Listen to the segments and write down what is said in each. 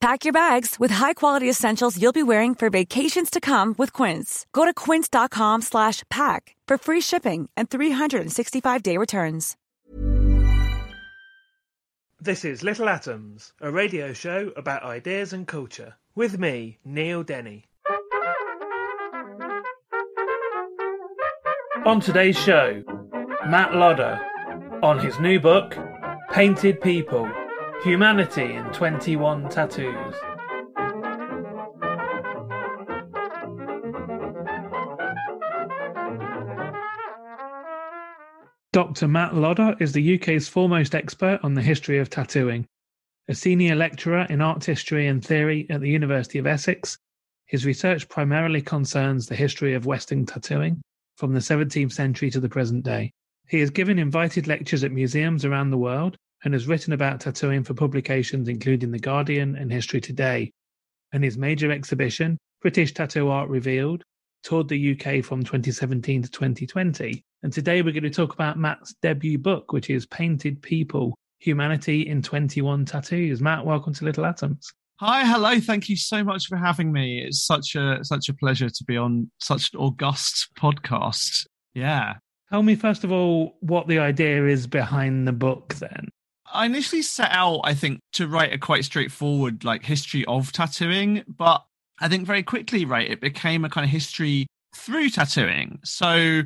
Pack your bags with high-quality essentials you'll be wearing for vacations to come with Quince. Go to quince.com slash pack for free shipping and 365-day returns. This is Little Atoms, a radio show about ideas and culture. With me, Neil Denny. On today's show, Matt Lodder on his new book, Painted People Humanity in 21 Tattoos. Dr. Matt Lodder is the UK's foremost expert on the history of tattooing. A senior lecturer in art history and theory at the University of Essex, his research primarily concerns the history of Western tattooing from the 17th century to the present day. He has given invited lectures at museums around the world and has written about tattooing for publications including The Guardian and History Today. And his major exhibition, British Tattoo Art Revealed, toured the UK from 2017 to 2020. And today we're going to talk about Matt's debut book, which is Painted People Humanity in 21 Tattoos. Matt, welcome to Little Atoms. Hi, hello. Thank you so much for having me. It's such a such a pleasure to be on such an august podcast. Yeah. Tell me first of all what the idea is behind the book then. I initially set out, I think, to write a quite straightforward like history of tattooing, but I think very quickly, right, it became a kind of history through tattooing. So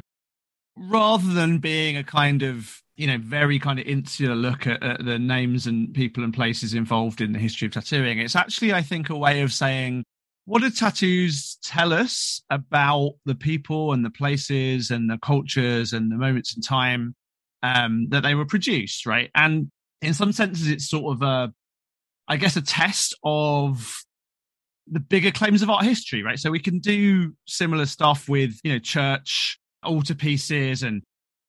rather than being a kind of you know very kind of insular look at, at, the names and people and places involved in the history of tattooing it's actually i think a way of saying what do tattoos tell us about the people and the places and the cultures and the moments in time um, that they were produced right and in some senses it's sort of a i guess a test of the bigger claims of art history right so we can do similar stuff with you know church altarpieces and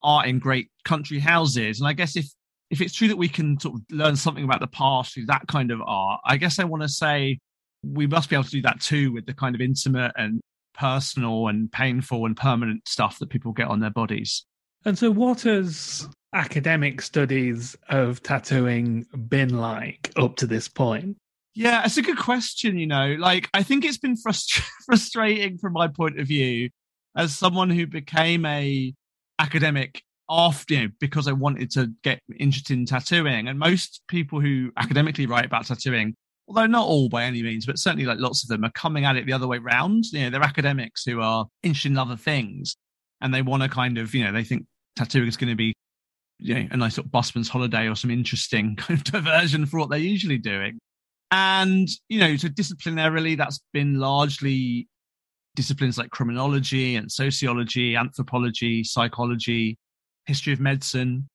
art in great country houses. And I guess if if it's true that we can sort of learn something about the past through that kind of art, I guess I want to say we must be able to do that too with the kind of intimate and personal and painful and permanent stuff that people get on their bodies. And so, what has academic studies of tattooing been like up to this point? Yeah, it's a good question. You know, like I think it's been frust- frustrating from my point of view as someone who became a academic after you know, because I wanted to get interested in tattooing. And most people who academically write about tattooing, although not all by any means, but certainly like lots of them are coming at it the other way round. You know, they're academics who are interested in other things and they want to kind of, you know, they think tattooing is going to be you know, a nice sort of busman's holiday or some interesting kind of diversion for what they're usually doing. And, you know, so disciplinarily, that's been largely disciplines like criminology and sociology, anthropology, psychology, history of medicine.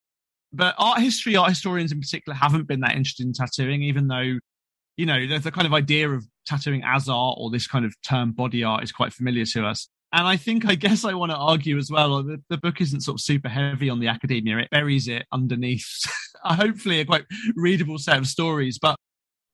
But art history, art historians in particular, haven't been that interested in tattooing, even though, you know, the, the kind of idea of tattooing as art or this kind of term body art is quite familiar to us. And I think, I guess I want to argue as well, the, the book isn't sort of super heavy on the academia. It buries it underneath, hopefully, a quite readable set of stories. But,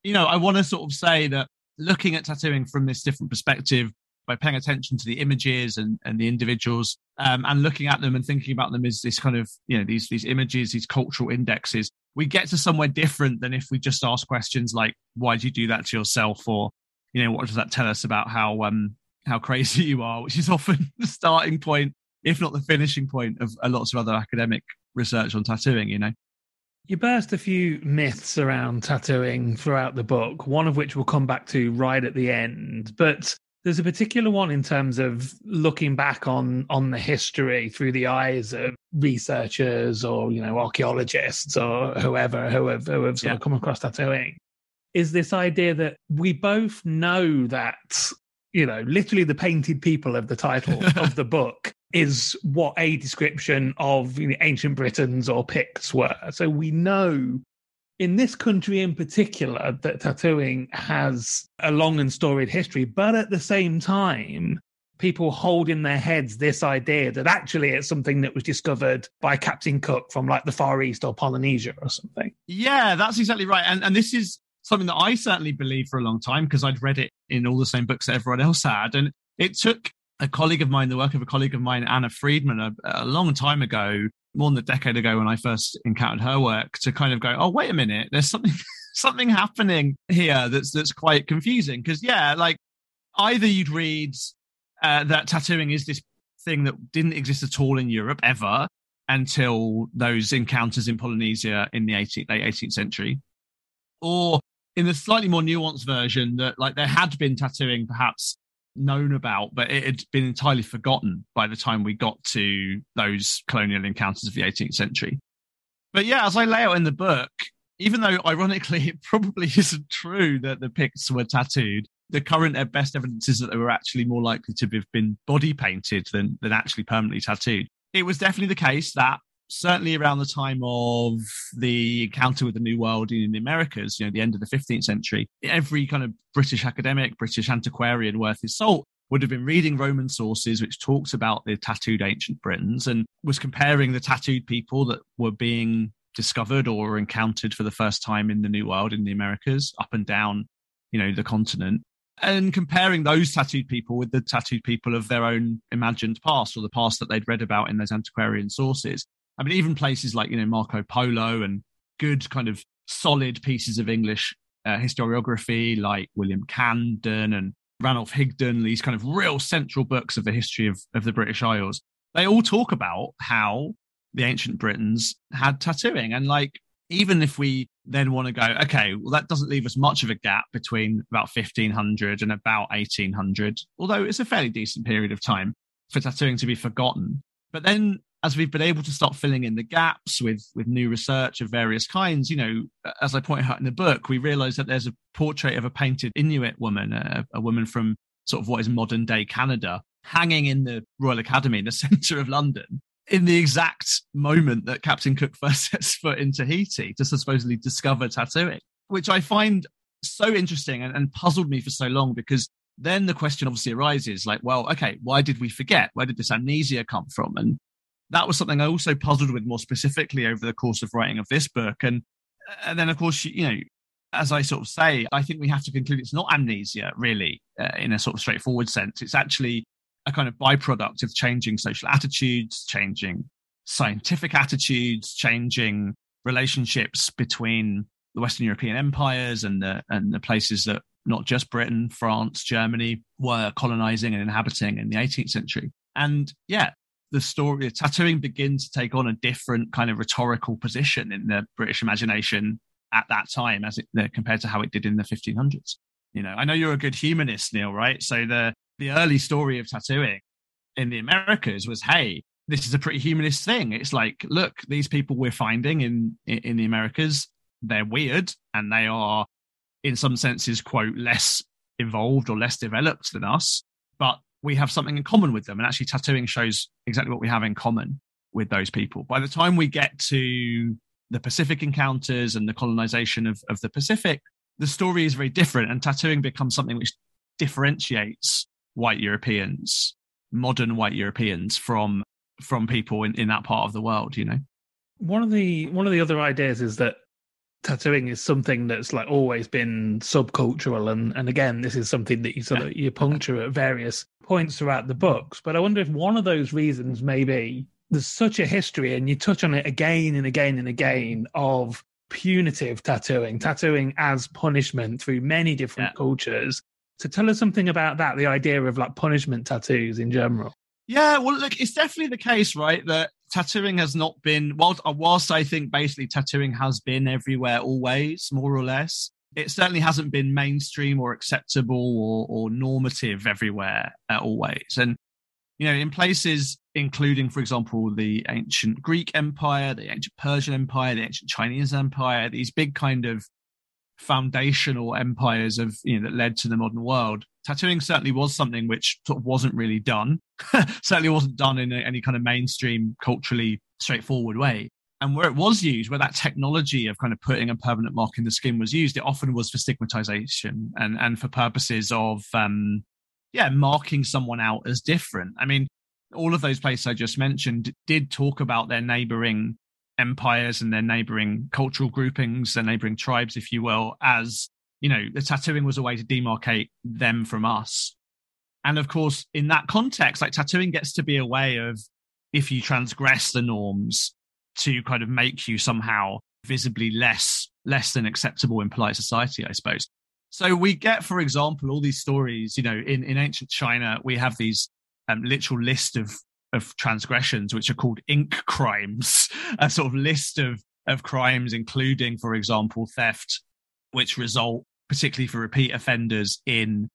you know, I want to sort of say that looking at tattooing from this different perspective by paying attention to the images and, and the individuals um, and looking at them and thinking about them as this kind of you know these these images these cultural indexes we get to somewhere different than if we just ask questions like why did you do that to yourself or you know what does that tell us about how um how crazy you are which is often the starting point if not the finishing point of a lots of other academic research on tattooing you know you burst a few myths around tattooing throughout the book, one of which we'll come back to right at the end. But There's a particular one in terms of looking back on on the history through the eyes of researchers or you know archaeologists or whoever who have, who have sort yeah. of come across tattooing. Is this idea that we both know that you know literally the painted people of the title of the book is what a description of you know, ancient Britons or Picts were. So we know in this country in particular that tattooing has a long and storied history, but at the same time, people hold in their heads this idea that actually it's something that was discovered by Captain Cook from like the Far East or Polynesia or something. Yeah, that's exactly right. And and this is something that I certainly believed for a long time because I'd read it in all the same books that everyone else had. And it took a colleague of mine, the work of a colleague of mine, Anna Friedman, a, a long time ago, more than a decade ago when I first encountered her work to kind of go, oh, wait a minute, there's something something happening here that's that's quite confusing. Because yeah, like either you'd read uh, that tattooing is this thing that didn't exist at all in Europe ever until those encounters in Polynesia in the 18th, late 18th century, or in the slightly more nuanced version that like there had been tattooing perhaps known about, but it had been entirely forgotten by the time we got to those colonial encounters of the 18th century. But yeah, as I lay out in the book, even though ironically it probably isn't true that the Picts were tattooed, the current best evidence is that they were actually more likely to have been body painted than, than actually permanently tattooed. It was definitely the case that certainly around the time of the encounter with the New World in the Americas, you know, the end of the 15th century, every kind of British academic, British antiquarian worth his salt would have been reading Roman sources which talks about the tattooed ancient Britons and was comparing the tattooed people that were being discovered or encountered for the first time in the New World in the Americas up and down, you know, the continent and comparing those tattooed people with the tattooed people of their own imagined past or the past that they'd read about in those antiquarian sources. I mean, even places like, you know, Marco Polo and good kind of solid pieces of English uh, historiography like William Camden and Ranulph Higden, these kind of real central books of the history of, of the British Isles, they all talk about how the ancient Britons had tattooing. And like, even if we then want to go, okay, well, that doesn't leave us much of a gap between about 1500 and about 1800, although it's a fairly decent period of time for tattooing to be forgotten. But then as we've been able to start filling in the gaps with with new research of various kinds, you know, as I point out in the book, we realise that there's a portrait of a painted Inuit woman, a, a, woman from sort of what is modern day Canada, hanging in the Royal Academy in the centre of London. In the exact moment that Captain Cook first sets foot in Tahiti to supposedly discover tattooing, which I find so interesting and, and puzzled me for so long because then the question obviously arises like, well, okay, why did we forget? Where did this amnesia come from? And that was something I also puzzled with more specifically over the course of writing of this book. And, and then, of course, you know, as I sort of say, I think we have to conclude it's not amnesia, really, uh, in a sort of straightforward sense. It's actually a kind of byproduct of changing social attitudes, changing scientific attitudes, changing relationships between the Western European empires and the and the places that not just Britain, France, Germany were colonizing and inhabiting in the 18th century. And yeah, the story of tattooing begins to take on a different kind of rhetorical position in the British imagination at that time as it compared to how it did in the 1500s. You know, I know you're a good humanist, Neil, right? So the the early story of tattooing in the Americas was, hey, this is a pretty humanist thing. It's like, look, these people we're finding in in, the Americas, they're weird and they are, in some senses, quote, less evolved or less developed than us, but we have something in common with them. And actually, tattooing shows exactly what we have in common with those people. By the time we get to the Pacific encounters and the colonization of, of the Pacific, the story is very different. And tattooing becomes something which differentiates white Europeans, modern white Europeans, from from people in, in that part of the world, you know. One of the one of the other ideas is that tattooing is something that's like always been subcultural and and again this is something that you sort of you puncture at various points throughout the books but i wonder if one of those reasons maybe there's such a history and you touch on it again and again and again of punitive tattooing tattooing as punishment through many different yeah. cultures. So tell us something about that the idea of like punishment tattoos in general yeah well look it's definitely the case right that tattooing has not been whilst, uh, whilst I think basically tattooing has been everywhere always, more or less. it certainly hasn't been mainstream or acceptable or, or normative everywhere uh, always. And, you know, in places including, for example, the ancient Greek Empire, the ancient Persian Empire, the ancient Chinese Empire, these big kind of foundational empires of, you know, that led to the modern world. Tattooing certainly was something which sort of wasn't really done, certainly wasn't done in any kind of mainstream, culturally straightforward way. And where it was used, where that technology of kind of putting a permanent mark in the skin was used, it often was for stigmatization and, and for purposes of, um, yeah, marking someone out as different. I mean, all of those places I just mentioned did talk about their neighboring empires and their neighboring cultural groupings, their neighboring tribes, if you will, as, you know, the tattooing was a way to demarcate them from us. And of course, in that context, like tattooing gets to be a way of, if you transgress the norms, to kind of make you somehow visibly less less than acceptable in polite society, I suppose. So we get, for example, all these stories. You know, in in ancient China, we have these um, literal list of of transgressions which are called ink crimes, a sort of list of of crimes, including, for example, theft, which result particularly for repeat offenders in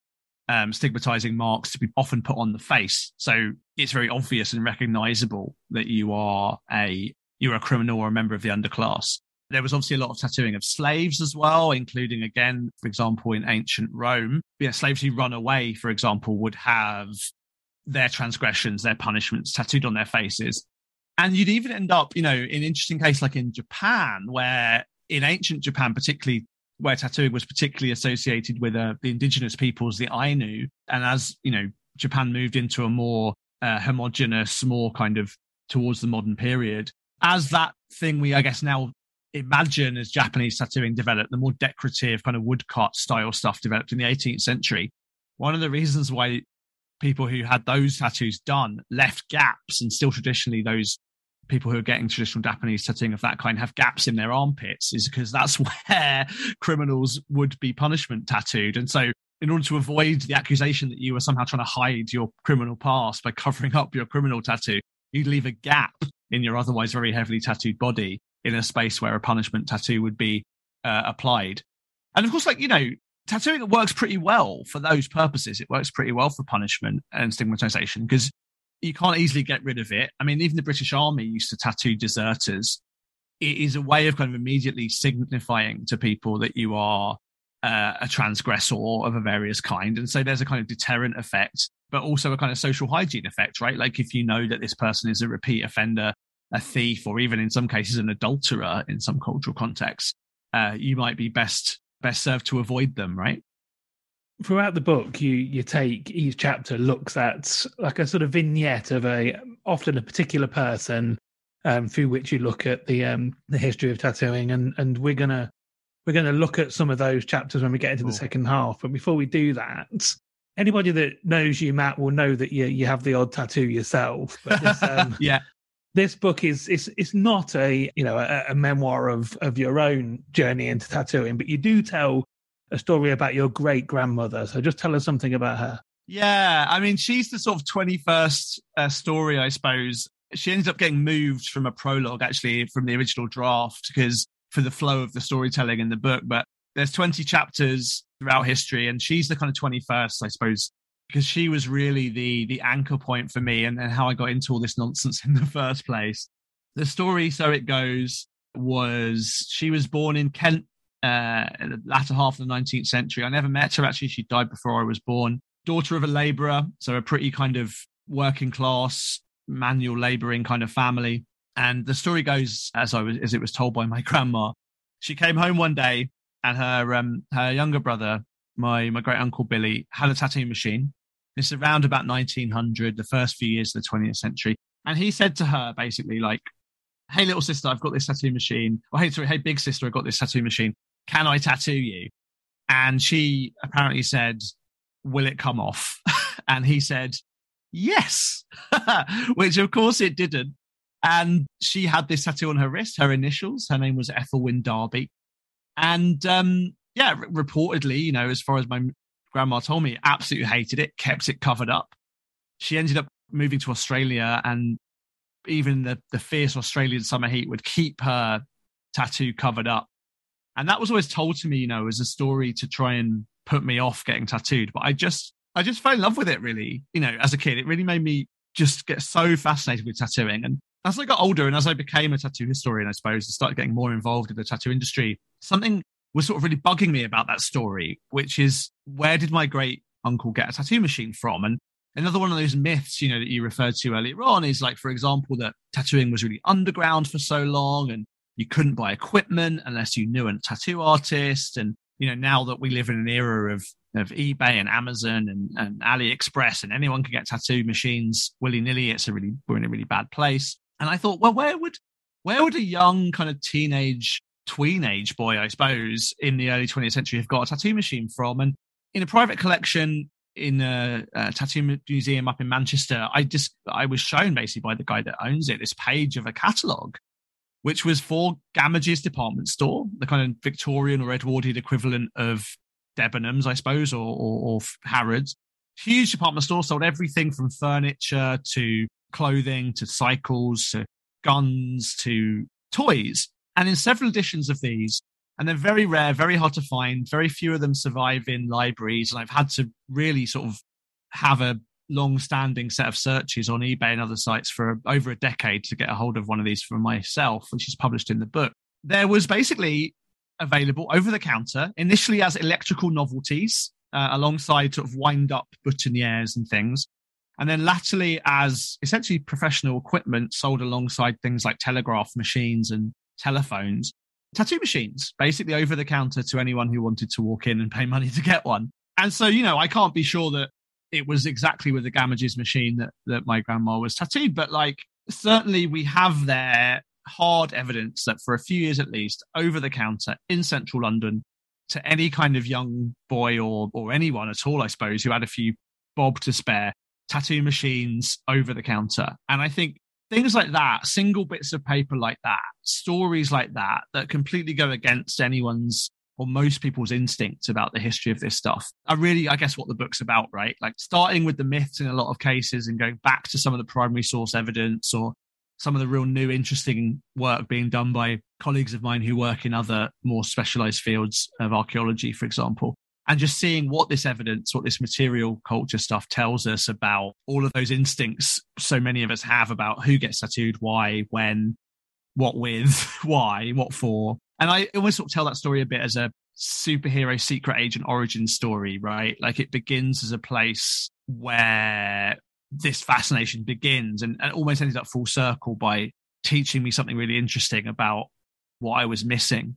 um, stigmatizing marks to be often put on the face. So it's very obvious and recognizable that you are a you're a criminal or a member of the underclass. There was obviously a lot of tattooing of slaves as well, including again, for example, in ancient Rome. Yeah, slaves who run away, for example, would have their transgressions, their punishments tattooed on their faces. And you'd even end up, you know, in an interesting case like in Japan, where in ancient Japan, particularly where tattooing was particularly associated with uh, the indigenous peoples, the Ainu. And as, you know, Japan moved into a more uh, homogenous, more kind of towards the modern period, as that thing we, I guess, now imagine as Japanese tattooing developed, the more decorative kind of woodcut style stuff developed in the 18th century. One of the reasons why people who had those tattoos done left gaps, and still traditionally those people who are getting traditional Japanese tattooing of that kind have gaps in their armpits, is because that's where criminals would be punishment tattooed. And so, in order to avoid the accusation that you were somehow trying to hide your criminal past by covering up your criminal tattoo, you'd leave a gap in your otherwise very heavily tattooed body in a space where a punishment tattoo would be uh, applied. And of course, like, you know, tattooing works pretty well for those purposes. It works pretty well for punishment and stigmatization because you can't easily get rid of it. I mean, even the British Army used to tattoo deserters. It is a way of kind of immediately signifying to people that you are uh, a transgressor of a various kind. And so there's a kind of deterrent effect but also a kind of social hygiene effect, right? Like if you know that this person is a repeat offender, a thief, or even in some cases an adulterer in some cultural contexts, uh, you might be best best served to avoid them, right? Throughout the book, you you take each chapter looks at like a sort of vignette of a often a particular person um, through which you look at the um, the history of tattooing, and and we're gonna we're gonna look at some of those chapters when we get into the second half. But before we do that, anybody that knows you, Matt, will know that you you have the odd tattoo yourself. But this, um, yeah, this book is it's it's not a you know a, a, memoir of of your own journey into tattooing, but you do tell a story about your great grandmother. So just tell us something about her. Yeah, I mean, she's the sort of twenty first uh, story, I suppose. She ended up getting moved from a prologue, actually, from the original draft, because for the flow of the storytelling in the book. But there's 20 chapters throughout history, and she's the kind of 21st, I suppose, because she was really the the anchor point for me and, and how I got into all this nonsense in the first place. The story, so it goes, was she was born in Kent uh, the latter half of the 19th century. I never met her actually; she died before I was born. Daughter of a labourer, so a pretty kind of working class, manual labouring kind of family. And the story goes as I was as it was told by my grandma. She came home one day and her um, her younger brother, my my great uncle Billy, had a tattoo machine. It's around about 1900, the first few years of the 20th century, and he said to her basically like, "Hey, little sister, I've got this tattoo machine. Or hey, sorry, hey, big sister, I've got this tattoo machine. Can I tattoo you?" And she apparently said, "Will it come off?" and he said, "Yes," which of course it didn't. And she had this tattoo on her wrist, her initials. Her name was Ethelwyn Darby. And um, yeah, reportedly, you know, as far as my grandma told me, absolutely hated it, kept it covered up. She ended up moving to Australia, and even the, the fierce Australian summer heat would keep her tattoo covered up. And that was always told to me, you know, as a story to try and put me off getting tattooed. But I just, I just fell in love with it really, you know, as a kid. It really made me just get so fascinated with tattooing. And as I got older and as I became a tattoo historian, I suppose, and started getting more involved in the tattoo industry, something was sort of really bugging me about that story, which is where did my great uncle get a tattoo machine from? And another one of those myths, you know, that you referred to earlier on is like, for example, that tattooing was really underground for so long and you couldn't buy equipment unless you knew a tattoo artist. And, you know, now that we live in an era of, of eBay and Amazon and, and AliExpress and anyone can get tattoo machines willy nilly, it's a really, we're in a really bad place. And I thought, well, where would, where would a young kind of teenage, tween age boy, I suppose, in the early 20th century have got a tattoo machine from? And in a private collection in a, a, tattoo museum up in Manchester, I just I was shown basically by the guy that owns it this page of a catalogue, which was for Gamage's department store, the kind of Victorian or Edwardian equivalent of Debenhams, I suppose, or, or, or Harrods. Huge department store sold everything from furniture to clothing to cycles to guns to toys. And in several editions of these, and they're very rare, very hard to find. Very few of them survive in libraries, and I've had to really sort of have a long-standing set of searches on eBay and other sites for over a decade to get a hold of one of these for myself, which is published in the book. There was basically available over the counter initially as electrical novelties uh, alongside sort of wind-up boutonnieres and things. And then latterly as essentially professional equipment sold alongside things like telegraph machines and telephones tattoo machines, basically over the counter to anyone who wanted to walk in and pay money to get one. And so, you know, I can't be sure that it was exactly with the Gamage's machine that, that my grandma was tattooed, but like certainly we have there hard evidence that for a few years at least, over the counter in central London, to any kind of young boy or or anyone at all, I suppose, who had a few bob to spare, tattoo machines over the counter. And I think things like that, single bits of paper like that, stories like that, that completely go against anyone's or most people's instincts about the history of this stuff are really, I guess, what the book's about, right? Like starting with the myths in a lot of cases and going back to some of the primary source evidence or some of the real new, interesting work being done by colleagues of mine who work in other more specialized fields of archaeology, for example and just seeing what this evidence, what this material culture stuff tells us about all of those instincts so many of us have about who gets tattooed, why, when, what with, why, what for. And I always sort of tell that story a bit as a superhero secret agent origin story, right? Like it begins as a place where this fascination begins and, and almost ended up full circle by teaching me something really interesting about what I was missing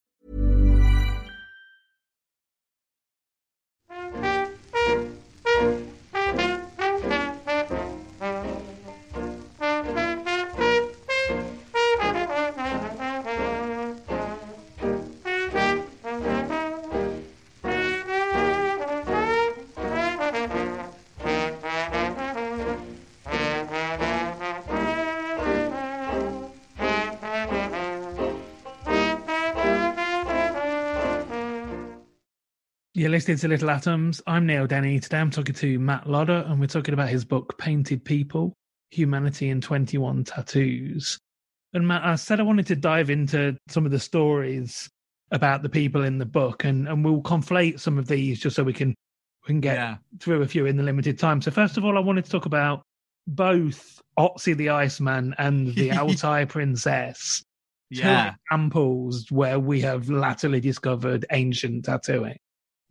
You're listening to Little Atoms. I'm Neil Denny. Today I'm talking to Matt Lodder, and we're talking about his book, Painted People Humanity in 21 Tattoos. And Matt, I said I wanted to dive into some of the stories about the people in the book, and, and we'll conflate some of these just so we can we can get Yeah. through a few in the limited time. So first of all, I wanted to talk about both Otzi the Iceman and the Altai Princess. Two Yeah. examples where we have latterly discovered ancient tattooing.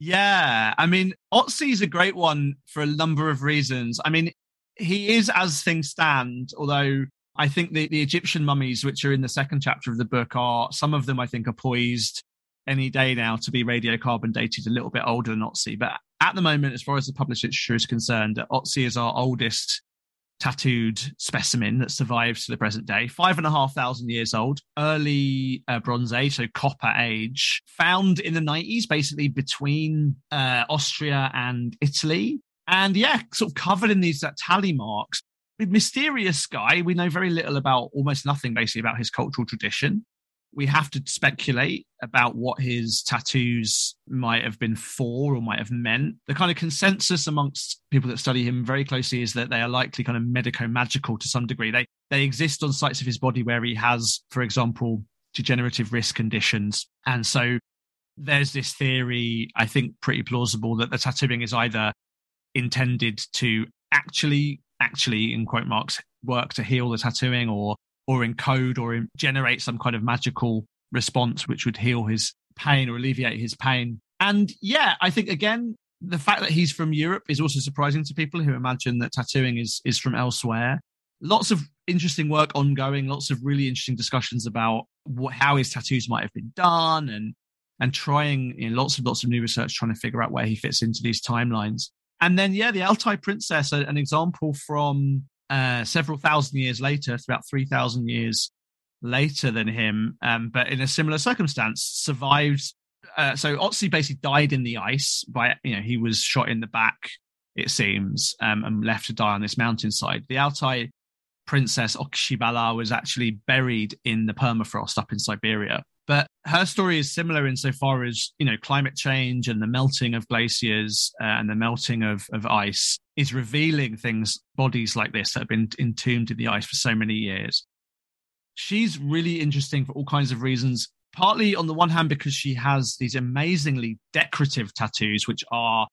Yeah, I mean, Otzi's a great one for a number of reasons. I mean, he is as things stand, although I think the, the Egyptian mummies, which are in the second chapter of the book, are some of them I think are poised any day now to be radiocarbon dated a little bit older than Otzi. But at the moment, as far as the published literature is concerned, Otzi is our oldest tattooed specimen that survives to the present day. Five and a half thousand years old, early uh, Bronze Age, so Copper Age, found in the 90s, basically between uh, Austria and Italy. And yeah, sort of covered in these uh, tally marks. Mysterious guy. We know very little about, almost nothing basically about his cultural tradition. We have to speculate about what his tattoos might have been for or might have meant. The kind of consensus amongst people that study him very closely is that they are likely kind of medico-magical to some degree. They they exist on sites of his body where he has, for example, degenerative risk conditions, and so there's this theory, I think pretty plausible, that the tattooing is either intended to actually, actually, in quote marks, work to heal the tattooing or or encode or generate some kind of magical response which would heal his pain or alleviate his pain. And yeah, I think again, the fact that he's from Europe is also surprising to people who imagine that tattooing is is from elsewhere. Lots of interesting work ongoing, lots of really interesting discussions about what, how his tattoos might have been done and and trying you know, lots and lots of new research trying to figure out where he fits into these timelines. And then, yeah, the Altai Princess, an example from uh, several thousand years later, about 3,000 years later than him, um, but in a similar circumstance, survived. Uh, so Otzi basically died in the ice by, you know, he was shot in the back, it seems, um, and left to die on this mountainside. The Altai princess Ochibala was actually buried in the permafrost up in Siberia. But her story is similar insofar as, you know, climate change and the melting of glaciers uh, and the melting of, of ice is revealing things, bodies like this that have been entombed in the ice for so many years. She's really interesting for all kinds of reasons. Partly on the one hand, because she has these amazingly decorative tattoos, which are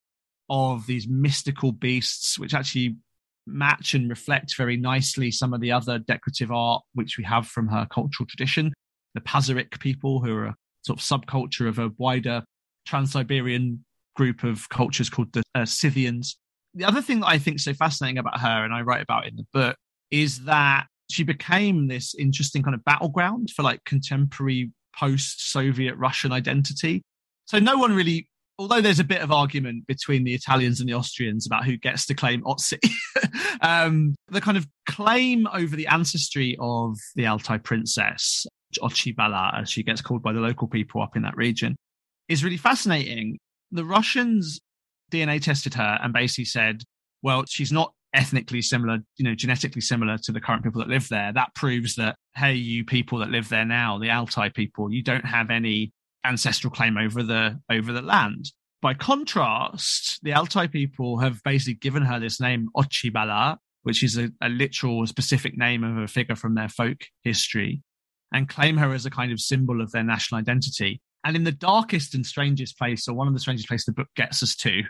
of these mystical beasts, which actually match and reflect very nicely some of the other decorative art which we have from her cultural tradition. The Pazyryk people, who are a sort of subculture of a wider Trans Siberian group of cultures called the uh, Scythians. The other thing that I think is so fascinating about her, and I write about in the book, is that she became this interesting kind of battleground for like contemporary post Soviet Russian identity. So no one really although there's a bit of argument between the Italians and the Austrians about who gets to claim Otzi, um, the kind of claim over the ancestry of the Altai princess, Ochibala, as she gets called by the local people up in that region, is really fascinating. The Russians DNA tested her and basically said, well, she's not ethnically similar, you know, genetically similar to the current people that live there. That proves that, hey, you people that live there now, the Altai people, you don't have any ancestral claim over the over the land. By contrast, the Altai people have basically given her this name Ochibala, which is a, a literal specific name of a figure from their folk history, and claim her as a kind of symbol of their national identity. And in the darkest and strangest place, or one of the strangest places the book gets us to,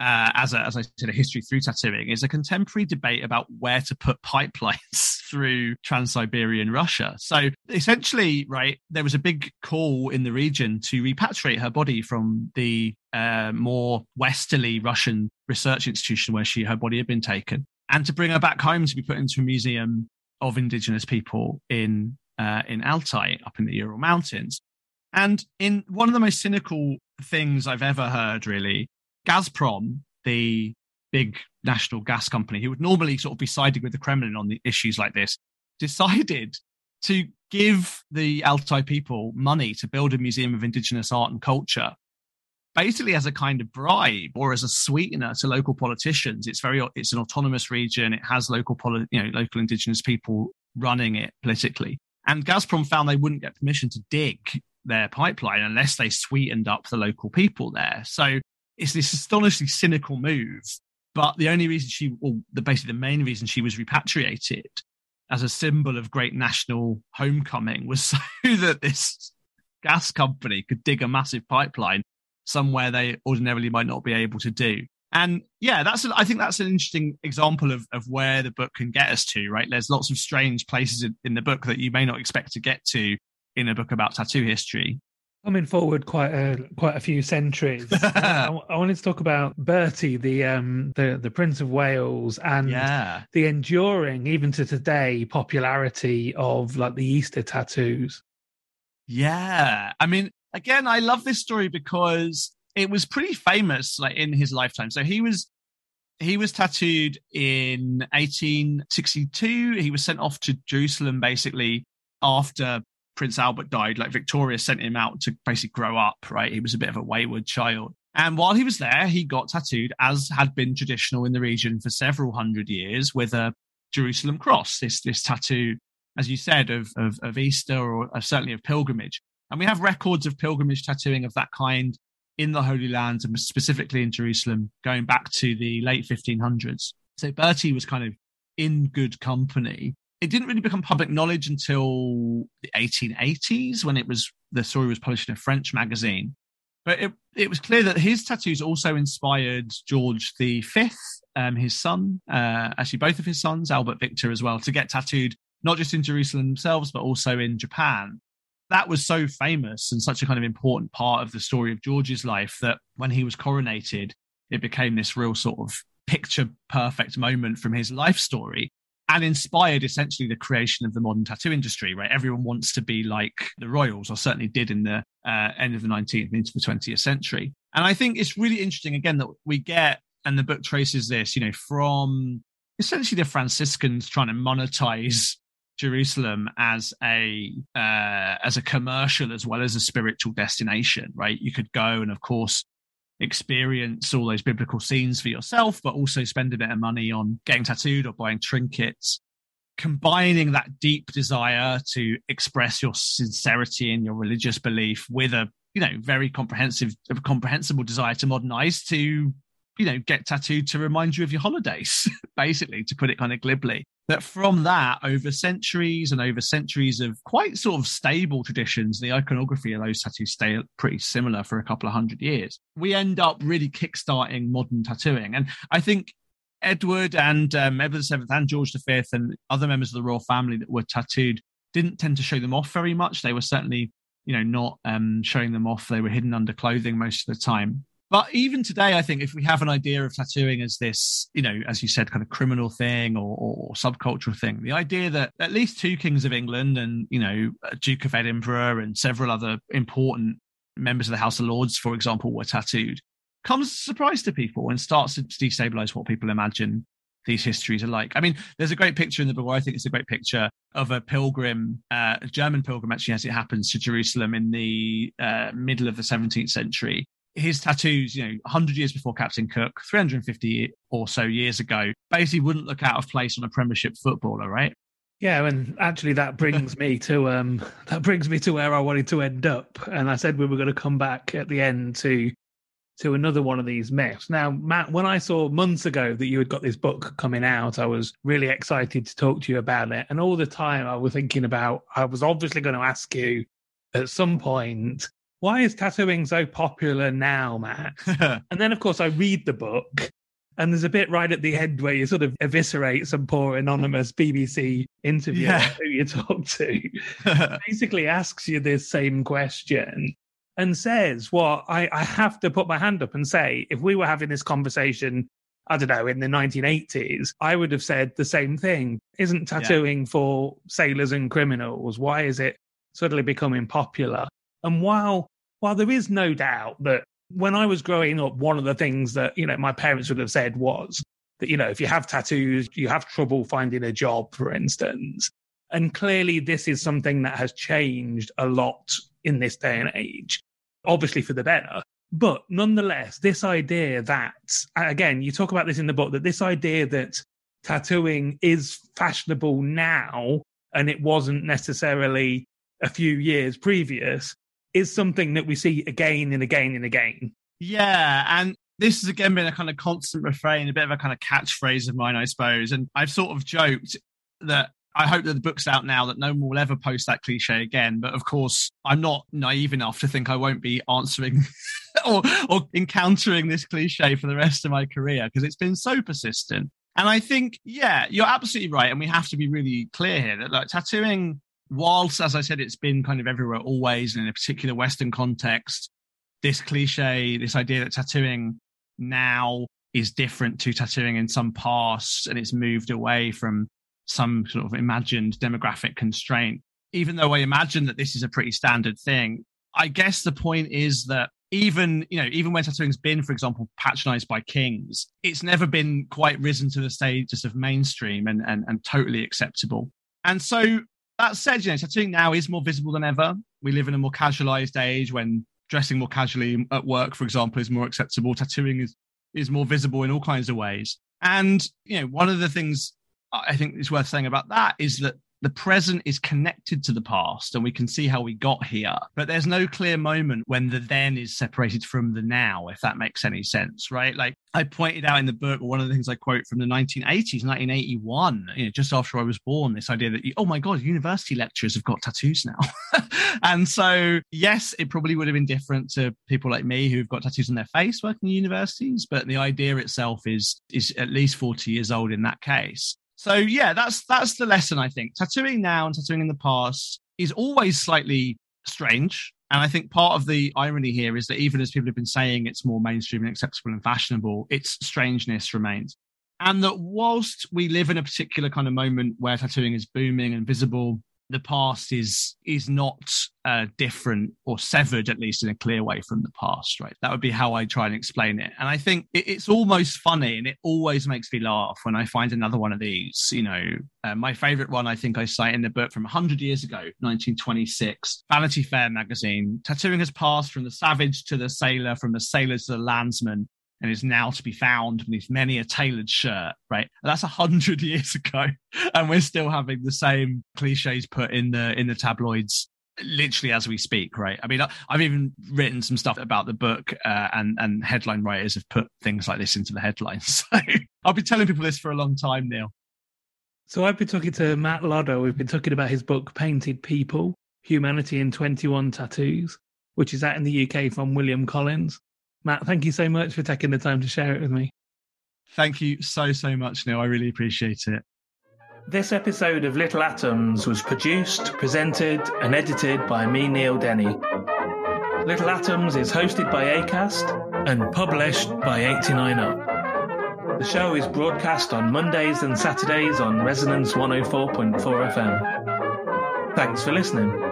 uh, as, a, as I said, a history through tattooing, is a contemporary debate about where to put pipelines through Trans Siberian Russia. So essentially, right, there was a big call in the region to repatriate her body from the uh, more westerly Russian research institution where she her body had been taken, and to bring her back home to be put into a museum of indigenous people in uh, in Altai, up in the Ural Mountains. And in one of the most cynical things I've ever heard, really, Gazprom, the big national gas company, who would normally sort of be siding with the Kremlin on the issues like this, decided to give the Altai people money to build a museum of indigenous art and culture basically as a kind of bribe or as a sweetener to local politicians. It's very it's an autonomous region. It has local you know local indigenous people running it politically. And Gazprom found they wouldn't get permission to dig their pipeline unless they sweetened up the local people there. So it's this astonishingly cynical move. But the only reason she, or the basically the main reason she was repatriated as a symbol of great national homecoming was so that this gas company could dig a massive pipeline somewhere they ordinarily might not be able to do. And yeah, that's I think that's an interesting example of of where the book can get us to. Right, there's lots of strange places in, in the book that you may not expect to get to in a book about tattoo history. Coming forward quite a quite a few centuries, I, I, wanted to talk about Bertie, the um the the Prince of Wales, and yeah. the enduring, even to today, popularity of like the Easter tattoos. Yeah, I mean, again, I love this story because it was pretty famous like in his lifetime. So he was he was tattooed in 1862. He was sent off to Jerusalem basically after Prince Albert died. Like Victoria sent him out to basically grow up, right? He was a bit of a wayward child. And while he was there, he got tattooed, as had been traditional in the region for several hundred years, with a Jerusalem cross, this this tattoo, as you said, of of, of Easter or uh, certainly of pilgrimage. And we have records of pilgrimage tattooing of that kind in the Holy Land and specifically in Jerusalem going back to the late 1500s. So Bertie was kind of in good company. It didn't really become public knowledge until the 1880s when it was the story was published in a French magazine. But it, it was clear that his tattoos also inspired George V, um, his son, uh, actually both of his sons, Albert Victor as well, to get tattooed not just in Jerusalem themselves, but also in Japan that was so famous and such a kind of important part of the story of George's life that when he was coronated, it became this real sort of picture perfect moment from his life story and inspired essentially the creation of the modern tattoo industry, right? Everyone wants to be like the royals, or certainly did in the uh, end of the 19th into the 20th century. And I think it's really interesting, again, that we get, and the book traces this, you know, from essentially the Franciscans trying to monetize Jerusalem as a uh, as a commercial as well as a spiritual destination, right? You could go and, of course, experience all those biblical scenes for yourself, but also spend a bit of money on getting tattooed or buying trinkets. Combining that deep desire to express your sincerity in your religious belief with a you know very comprehensive comprehensible desire to modernize to you know get tattooed to remind you of your holidays basically to put it kind of glibly that from that, over centuries and over centuries of quite sort of stable traditions, the iconography of those tattoos stay pretty similar for a couple of hundred years. We end up really kickstarting modern tattooing. And I think Edward and um, Edward VII and George V and other members of the royal family that were tattooed didn't tend to show them off very much. They were certainly, you know, not um, showing them off. They were hidden under clothing most of the time. But even today, I think if we have an idea of tattooing as this, you know, as you said, kind of criminal thing or, or, subcultural thing, the idea that at least two kings of England and, you know, Duke of Edinburgh and several other important members of the House of Lords, for example, were tattooed comes as a surprise to people and starts to destabilize what people imagine these histories are like. I mean, there's a great picture in the book. I think it's a great picture of a pilgrim, uh, a German pilgrim, actually, as it happens, to Jerusalem in the uh, middle of the 17th century, his tattoos, you know, 100 years before Captain Cook, 350 or so years ago, basically wouldn't look out of place on a Premiership footballer, right? Yeah, and actually that brings me to um that brings me to where I wanted to end up. And I said we were going to come back at the end to to another one of these myths. Now, Matt, when I saw months ago that you had got this book coming out, I was really excited to talk to you about it. And all the time I was thinking about I was obviously going to ask you at some point why is tattooing so popular now, Matt? and then, of course, I read the book, and there's a bit right at the end where you sort of eviscerate some poor anonymous BBC interviewer yeah. who you talk to. basically asks you this same question and says, Well, I, I have to put my hand up and say, if we were having this conversation I don't know, in the 1980s, I would have said the same thing. Isn't tattooing yeah. for sailors and criminals? Why is it suddenly becoming popular? And while while there is no doubt that when I was growing up, one of the things that, you know, my parents would have said was that, you know, if you have tattoos, you have trouble finding a job, for instance. And clearly this is something that has changed a lot in this day and age, obviously for the better. But nonetheless, this idea that, again, you talk about this in the book, that this idea that tattooing is fashionable now and it wasn't necessarily a few years previous is something that we see again and again and again. Yeah. And this has again been a kind of constant refrain, a bit of a kind of catchphrase of mine, I suppose. And I've sort of joked that I hope that the book's out now that no one will ever post that cliche again. But of course, I'm not naive enough to think I won't be answering or, or encountering this cliche for the rest of my career because it's been so persistent. And I think, yeah, you're absolutely right. And we have to be really clear here that like tattooing, whilst, as I said, it's been kind of everywhere always and in a particular Western context, this cliche, this idea that tattooing now is different to tattooing in some past and it's moved away from some sort of imagined demographic constraint. Even though I imagine that this is a pretty standard thing, I guess the point is that even you know even when tattooing's been for example patronized by kings it's never been quite risen to the status of mainstream and, and, and totally acceptable and so that said you know tattooing now is more visible than ever. We live in a more casualized age when dressing more casually at work for example is more acceptable. Tattooing is is more visible in all kinds of ways. And you know one of the things I think it's worth saying about that is that the present is connected to the past and we can see how we got here. But there's no clear moment when the then is separated from the now, if that makes any sense, right? Like I pointed out in the book, one of the things I quote from the 1980s, 1981, you know, just after I was born, this idea that, oh my God, university lecturers have got tattoos now. and so, yes, it probably would have been different to people like me who've got tattoos on their face working in universities, but the idea itself is, is at least 40 years old in that case. So yeah, that's that's the lesson I think. Tattooing now and tattooing in the past is always slightly strange. And I think part of the irony here is that even as people have been saying it's more mainstream and acceptable and fashionable, its strangeness remains. And that whilst we live in a particular kind of moment where tattooing is booming and visible, the past is is not uh, different or severed at least in a clear way from the past right? That would be how i try and explain it. And i think it, it's almost funny and it always makes me laugh when i find another one of these you know. Uh, my favorite one i think i cite in the book from 100 years ago 1926 vanity fair magazine. Tattooing has passed from the savage to the sailor from the sailor to the landsman and is now to be found beneath many a tailored shirt, right? And that's a hundred years ago, and we're still having the same cliches put in the in the tabloids literally as we speak right? I mean i've even written some stuff about the book uh, and and headline writers have put things like this into the headlines. So i'll be telling people this for a long time neil. So i've been talking to matt lodder we've been talking about his book painted people humanity in 21 tattoos which is out in the uk from william collins Matt, thank you so much for taking the time to share it with me. Thank you so, so much, Neil. I really appreciate it. This episode of Little Atoms was produced, presented, and edited by me, Neil Denny. Little Atoms is hosted by ACAST and published by 89Up. The show is broadcast on Mondays and Saturdays on Resonance 104.4 FM. Thanks for listening.